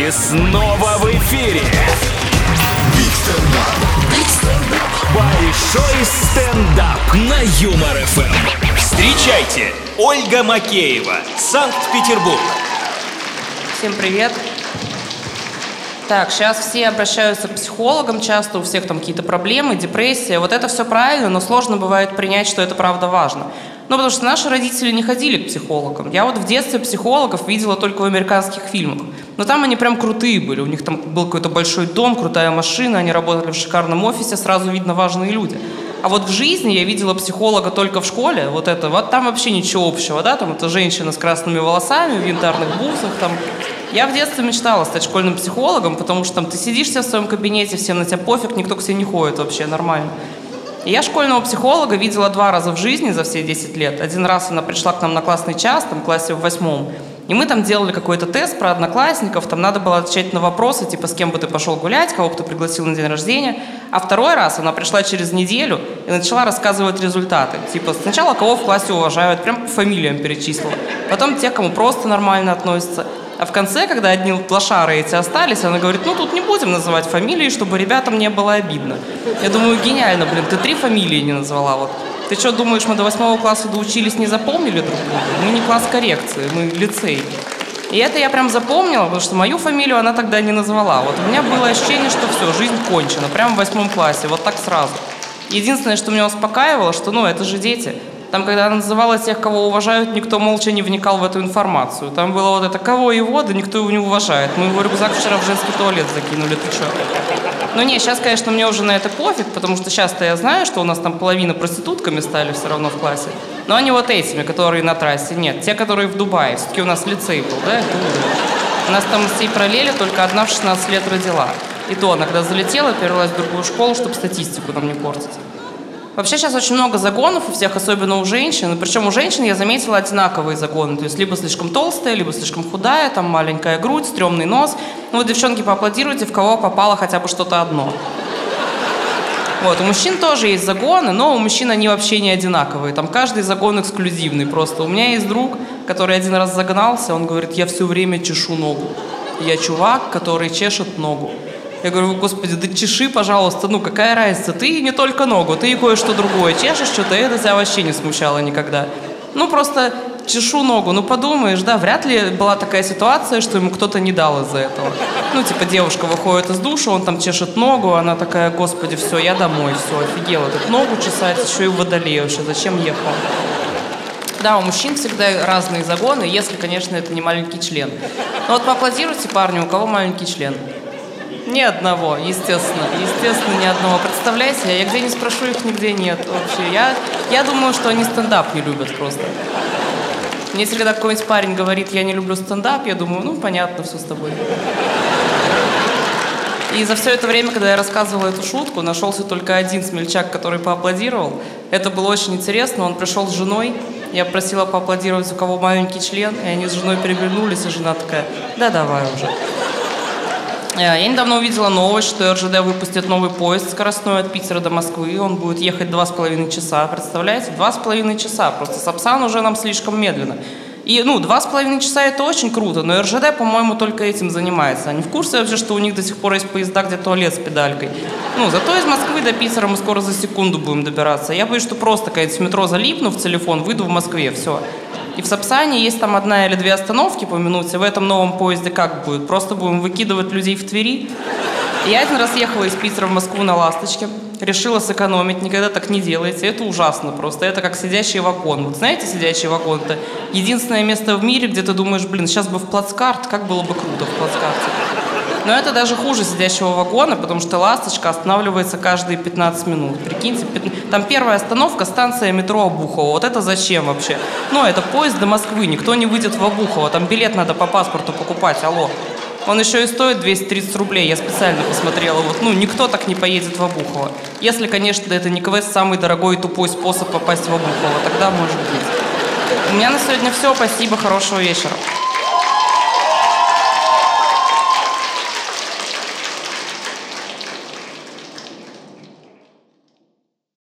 И снова в эфире. Большой стендап на Юмор ФМ. Встречайте, Ольга Макеева, Санкт-Петербург. Всем привет. Так, сейчас все обращаются к психологам, часто у всех там какие-то проблемы, депрессия. Вот это все правильно, но сложно бывает принять, что это правда важно. Ну, потому что наши родители не ходили к психологам. Я вот в детстве психологов видела только в американских фильмах. Но там они прям крутые были. У них там был какой-то большой дом, крутая машина, они работали в шикарном офисе, сразу видно важные люди. А вот в жизни я видела психолога только в школе, вот это, вот там вообще ничего общего, да, там это женщина с красными волосами, в янтарных бусах, там. Я в детстве мечтала стать школьным психологом, потому что там ты сидишь в своем кабинете, всем на тебя пофиг, никто к тебе не ходит вообще, нормально. И я школьного психолога видела два раза в жизни за все 10 лет. Один раз она пришла к нам на классный час, там, в классе в восьмом, и мы там делали какой-то тест про одноклассников, там надо было отвечать на вопросы, типа, с кем бы ты пошел гулять, кого бы ты пригласил на день рождения. А второй раз она пришла через неделю и начала рассказывать результаты. Типа, сначала кого в классе уважают, прям по фамилиям перечислила. Потом тех, кому просто нормально относятся. А в конце, когда одни лошары эти остались, она говорит, ну тут не будем называть фамилии, чтобы ребятам не было обидно. Я думаю, гениально, блин, ты три фамилии не назвала вот. Ты что, думаешь, мы до восьмого класса доучились, не запомнили друг друга? Мы не класс коррекции, мы лицей. И это я прям запомнила, потому что мою фамилию она тогда не назвала. Вот у меня было ощущение, что все, жизнь кончена, прямо в восьмом классе, вот так сразу. Единственное, что меня успокаивало, что, ну, это же дети. Там, когда она называла тех, кого уважают, никто молча не вникал в эту информацию. Там было вот это, кого его, да никто его не уважает. Мы его рюкзак вчера в женский туалет закинули, ты что? Ну не, сейчас, конечно, мне уже на это пофиг, потому что сейчас-то я знаю, что у нас там половина проститутками стали все равно в классе. Но они вот этими, которые на трассе. Нет, те, которые в Дубае. Все-таки у нас лицей был, да? У нас там всей параллели только одна в 16 лет родила. И то она, когда залетела, перевелась в другую школу, чтобы статистику нам не портить. Вообще сейчас очень много загонов у всех, особенно у женщин. Причем у женщин я заметила одинаковые загоны. То есть либо слишком толстая, либо слишком худая, там маленькая грудь, стрёмный нос. Ну вот, девчонки, поаплодируйте, в кого попало хотя бы что-то одно. Вот, у мужчин тоже есть загоны, но у мужчин они вообще не одинаковые. Там каждый загон эксклюзивный просто. У меня есть друг, который один раз загнался, он говорит, я все время чешу ногу. Я чувак, который чешет ногу. Я говорю, господи, да чеши, пожалуйста, ну какая разница, ты не только ногу, ты и кое-что другое чешешь, что-то это тебя вообще не смущало никогда. Ну просто чешу ногу, ну подумаешь, да, вряд ли была такая ситуация, что ему кто-то не дал из-за этого. Ну типа девушка выходит из душа, он там чешет ногу, она такая, господи, все, я домой, все, офигела, тут ногу чесать, еще и в водолее вообще, зачем ехал? Да, у мужчин всегда разные загоны, если, конечно, это не маленький член. Ну вот поаплодируйте парню, у кого маленький член. Ни одного, естественно. Естественно, ни одного. Представляете, я где не спрошу, их нигде нет вообще. Я, я думаю, что они стендап не любят просто. Мне если когда какой-нибудь парень говорит, я не люблю стендап, я думаю, ну, понятно, все с тобой. И за все это время, когда я рассказывала эту шутку, нашелся только один смельчак, который поаплодировал. Это было очень интересно. Он пришел с женой. Я просила поаплодировать, у кого маленький член. И они с женой переглянулись, и жена такая, да давай уже. Э, я недавно увидела новость, что РЖД выпустит новый поезд скоростной от Питера до Москвы. Он будет ехать два с половиной часа. Представляете? Два с половиной часа. Просто Сапсан уже нам слишком медленно. И, ну, два с половиной часа это очень круто, но РЖД, по-моему, только этим занимается. Они в курсе вообще, что у них до сих пор есть поезда, где туалет с педалькой. Ну, зато из Москвы до Питера мы скоро за секунду будем добираться. Я боюсь, что просто, когда в метро залипну в телефон, выйду в Москве, все. И в Сапсане есть там одна или две остановки по минуте. В этом новом поезде как будет? Просто будем выкидывать людей в Твери? Я один раз ехала из Питера в Москву на «Ласточке». Решила сэкономить, никогда так не делайте. Это ужасно просто. Это как сидящий вагон. Вот знаете, сидящий вагон – это единственное место в мире, где ты думаешь, блин, сейчас бы в плацкарт, как было бы круто в плацкарте. Но это даже хуже сидящего вагона, потому что «Ласточка» останавливается каждые 15 минут. Прикиньте, там первая остановка – станция метро Обухово. Вот это зачем вообще? Ну, это поезд до Москвы, никто не выйдет в Обухово. Там билет надо по паспорту покупать, алло. Он еще и стоит 230 рублей, я специально посмотрела. Вот, ну, никто так не поедет в Обухово. Если, конечно, это не квест самый дорогой и тупой способ попасть в Обухово, тогда может быть. У меня на сегодня все. Спасибо, хорошего вечера.